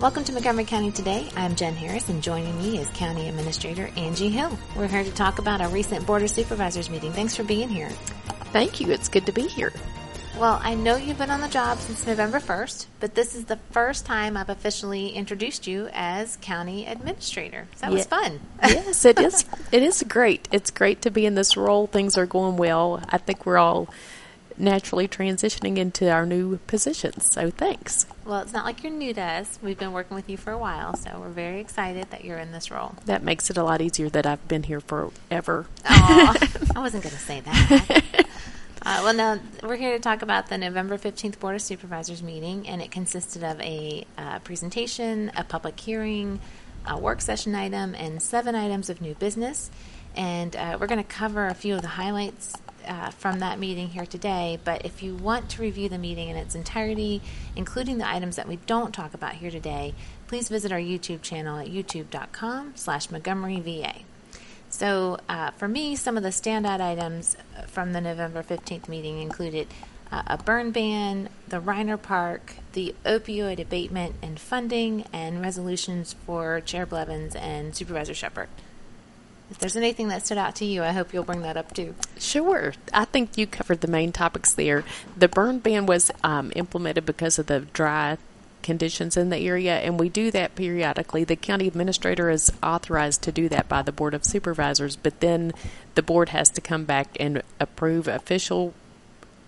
Welcome to Montgomery County Today. I'm Jen Harris, and joining me is County Administrator Angie Hill. We're here to talk about our recent Board of Supervisors meeting. Thanks for being here. Thank you. It's good to be here. Well, I know you've been on the job since November 1st, but this is the first time I've officially introduced you as County Administrator. So that was fun. yes, it is. It is great. It's great to be in this role. Things are going well. I think we're all naturally transitioning into our new positions. So thanks. Well, it's not like you're new to us. We've been working with you for a while, so we're very excited that you're in this role. That makes it a lot easier that I've been here forever. Aw, I wasn't going to say that. Uh, well, now we're here to talk about the November 15th Board of Supervisors meeting, and it consisted of a uh, presentation, a public hearing, a work session item, and seven items of new business. And uh, we're going to cover a few of the highlights uh, from that meeting here today. But if you want to review the meeting in its entirety, including the items that we don't talk about here today, please visit our YouTube channel at youtube.com slash Montgomery VA. So, uh, for me, some of the standout items from the November 15th meeting included uh, a burn ban, the Riner Park, the opioid abatement and funding, and resolutions for Chair Blevins and Supervisor Shepard. If there's anything that stood out to you, I hope you'll bring that up too. Sure. I think you covered the main topics there. The burn ban was um, implemented because of the dry conditions in the area, and we do that periodically. The county administrator is authorized to do that by the Board of Supervisors, but then the board has to come back and approve official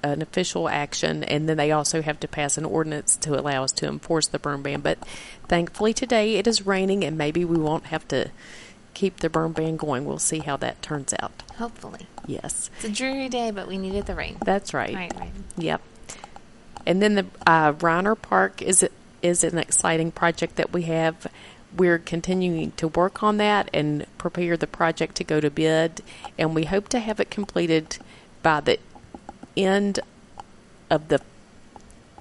an official action, and then they also have to pass an ordinance to allow us to enforce the burn ban. But thankfully today it is raining, and maybe we won't have to keep the burn ban going. We'll see how that turns out. Hopefully. Yes. It's a dreary day, but we needed the rain. That's right. Right, right. Yep. And then the uh, Riner Park is is an exciting project that we have. We're continuing to work on that and prepare the project to go to bid, and we hope to have it completed by the end of the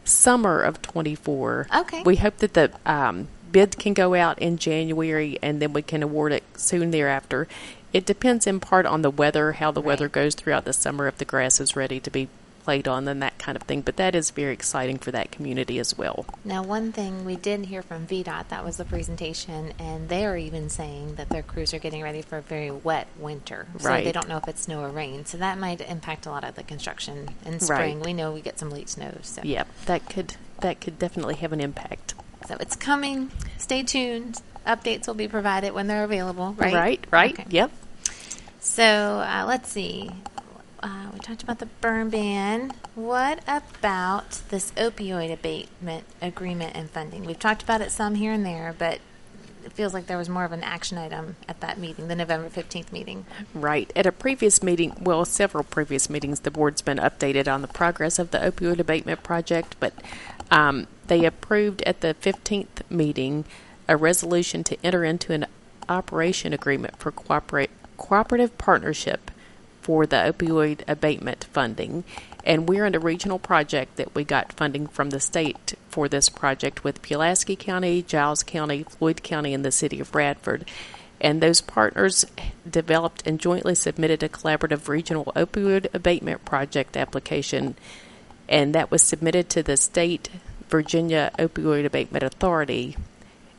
summer of 24. Okay. We hope that the um, bid can go out in January and then we can award it soon thereafter. It depends in part on the weather, how the Right. weather goes throughout the summer, if the grass is ready to be played on, and that kind of thing. But that is very exciting for that community as well. Now, one thing we did hear from VDOT, that was the presentation, and they are even saying that their crews are getting ready for a very wet winter. So they don't know if it's snow or rain. So that might impact a lot of the construction in spring. Right. We know we get some late snows. So. Yep, that could that could definitely have an impact. So it's coming. Stay tuned. Updates will be provided when they're available, right? Right, right. Okay. Yep. So uh, let's see. Uh, we talked about the burn ban. What about this opioid abatement agreement and funding? We've talked about it some here and there, but it feels like there was more of an action item at that meeting, the November 15th meeting. Right. At a previous meeting, well, several previous meetings, the board's been updated on the progress of the opioid abatement project, but um, they approved at the 15th meeting a resolution to enter into an operation agreement for cooperate, cooperative partnership for the opioid abatement funding. And we're in a regional project that we got funding from the state for this project with Pulaski County, Giles County, Floyd County, and the city of Radford. And those partners developed and jointly submitted a collaborative regional opioid abatement project application, and that was submitted to the state Virginia Opioid Abatement Authority.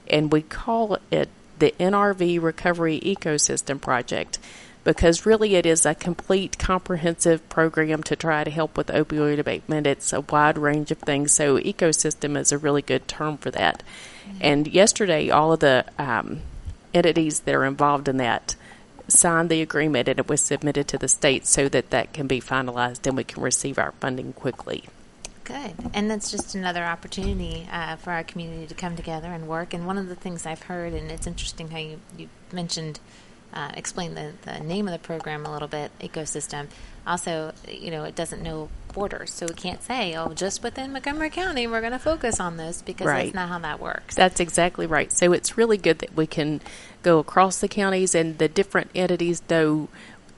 And we call it the NRV Recovery Ecosystem Project because really it is a complete comprehensive program to try to help with opioid abatement. It's a wide range of things, so ecosystem is a really good term for that. And yesterday, all of the um, entities that are involved in that signed the agreement and it was submitted to the state so that that can be finalized and we can receive our funding quickly. Good. And that's just another opportunity uh, for our community to come together and work. And one of the things I've heard, and it's interesting how you, you mentioned, uh, explain the, the name of the program a little bit, ecosystem. Also, you know, it doesn't know borders. So we can't say, oh, just within Montgomery County, we're going to focus on this because Right. that's not how that works. That's exactly right. So it's really good that we can go across the counties and the different entities know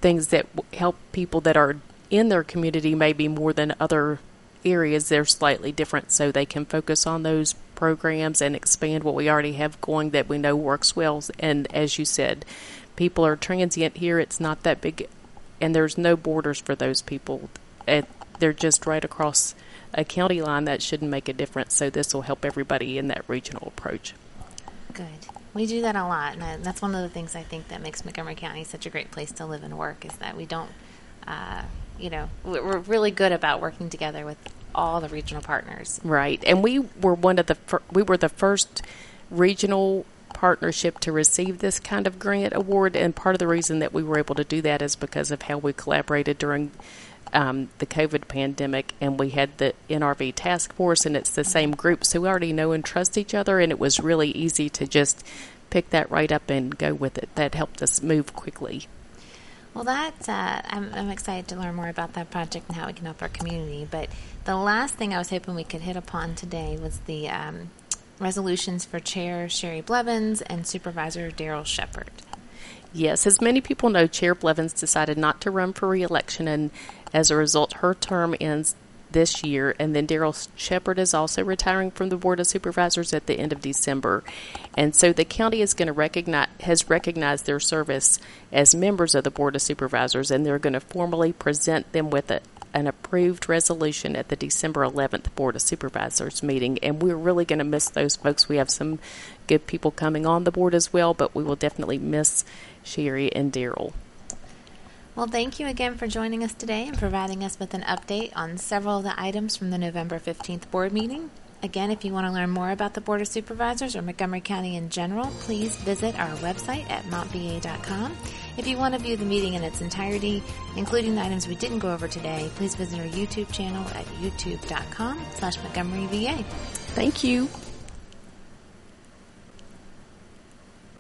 things that help people that are in their community maybe more than other areas. They're slightly different, so they can focus on those programs and expand what we already have going that we know works well. And as you said, people are transient here. It's not that big, and there's no borders for those people. It, they're just right across a county line. That shouldn't make a difference. So this will help everybody in that regional approach. Good. We do that a lot, and I, that's one of the things I think that makes Montgomery County such a great place to live and work is that we don't, uh, you know, we're really good about working together with all the regional partners. Right, and we were one of the fir- we were the first regional partnership to receive this kind of grant award, and part of the reason that we were able to do that is because of how we collaborated during um, the COVID pandemic, and we had the NRV task force, and it's the same group, so we already know and trust each other, and it was really easy to just pick that right up and go with it. That helped us move quickly. Well, that uh, I'm, I'm, excited to learn more about that project and how it can help our community. But the last thing I was hoping we could hit upon today was the um, resolutions for Chair Sherry Blevins and Supervisor Daryl Shepard. Yes, as many people know, Chair Blevins decided not to run for reelection, and as a result, her term ends this year. And then Daryl Shepard is also retiring from the Board of Supervisors at the end of December. And so the county is going to recognize has recognized their service as members of the Board of Supervisors, and they're going to formally present them with a, an approved resolution at the December 11th Board of Supervisors meeting. And we're really going to miss those folks. We have some good people coming on the board as well, but we will definitely miss Sherry and Daryl. Well, thank you again for joining us today and providing us with an update on several of the items from the November 15th board meeting. Again, if you want to learn more about the Board of Supervisors or Montgomery County in general, please visit our website at montva.com. If you want to view the meeting in its entirety, including the items we didn't go over today, please visit our YouTube channel at youtube.com slash Montgomery VA. Thank you.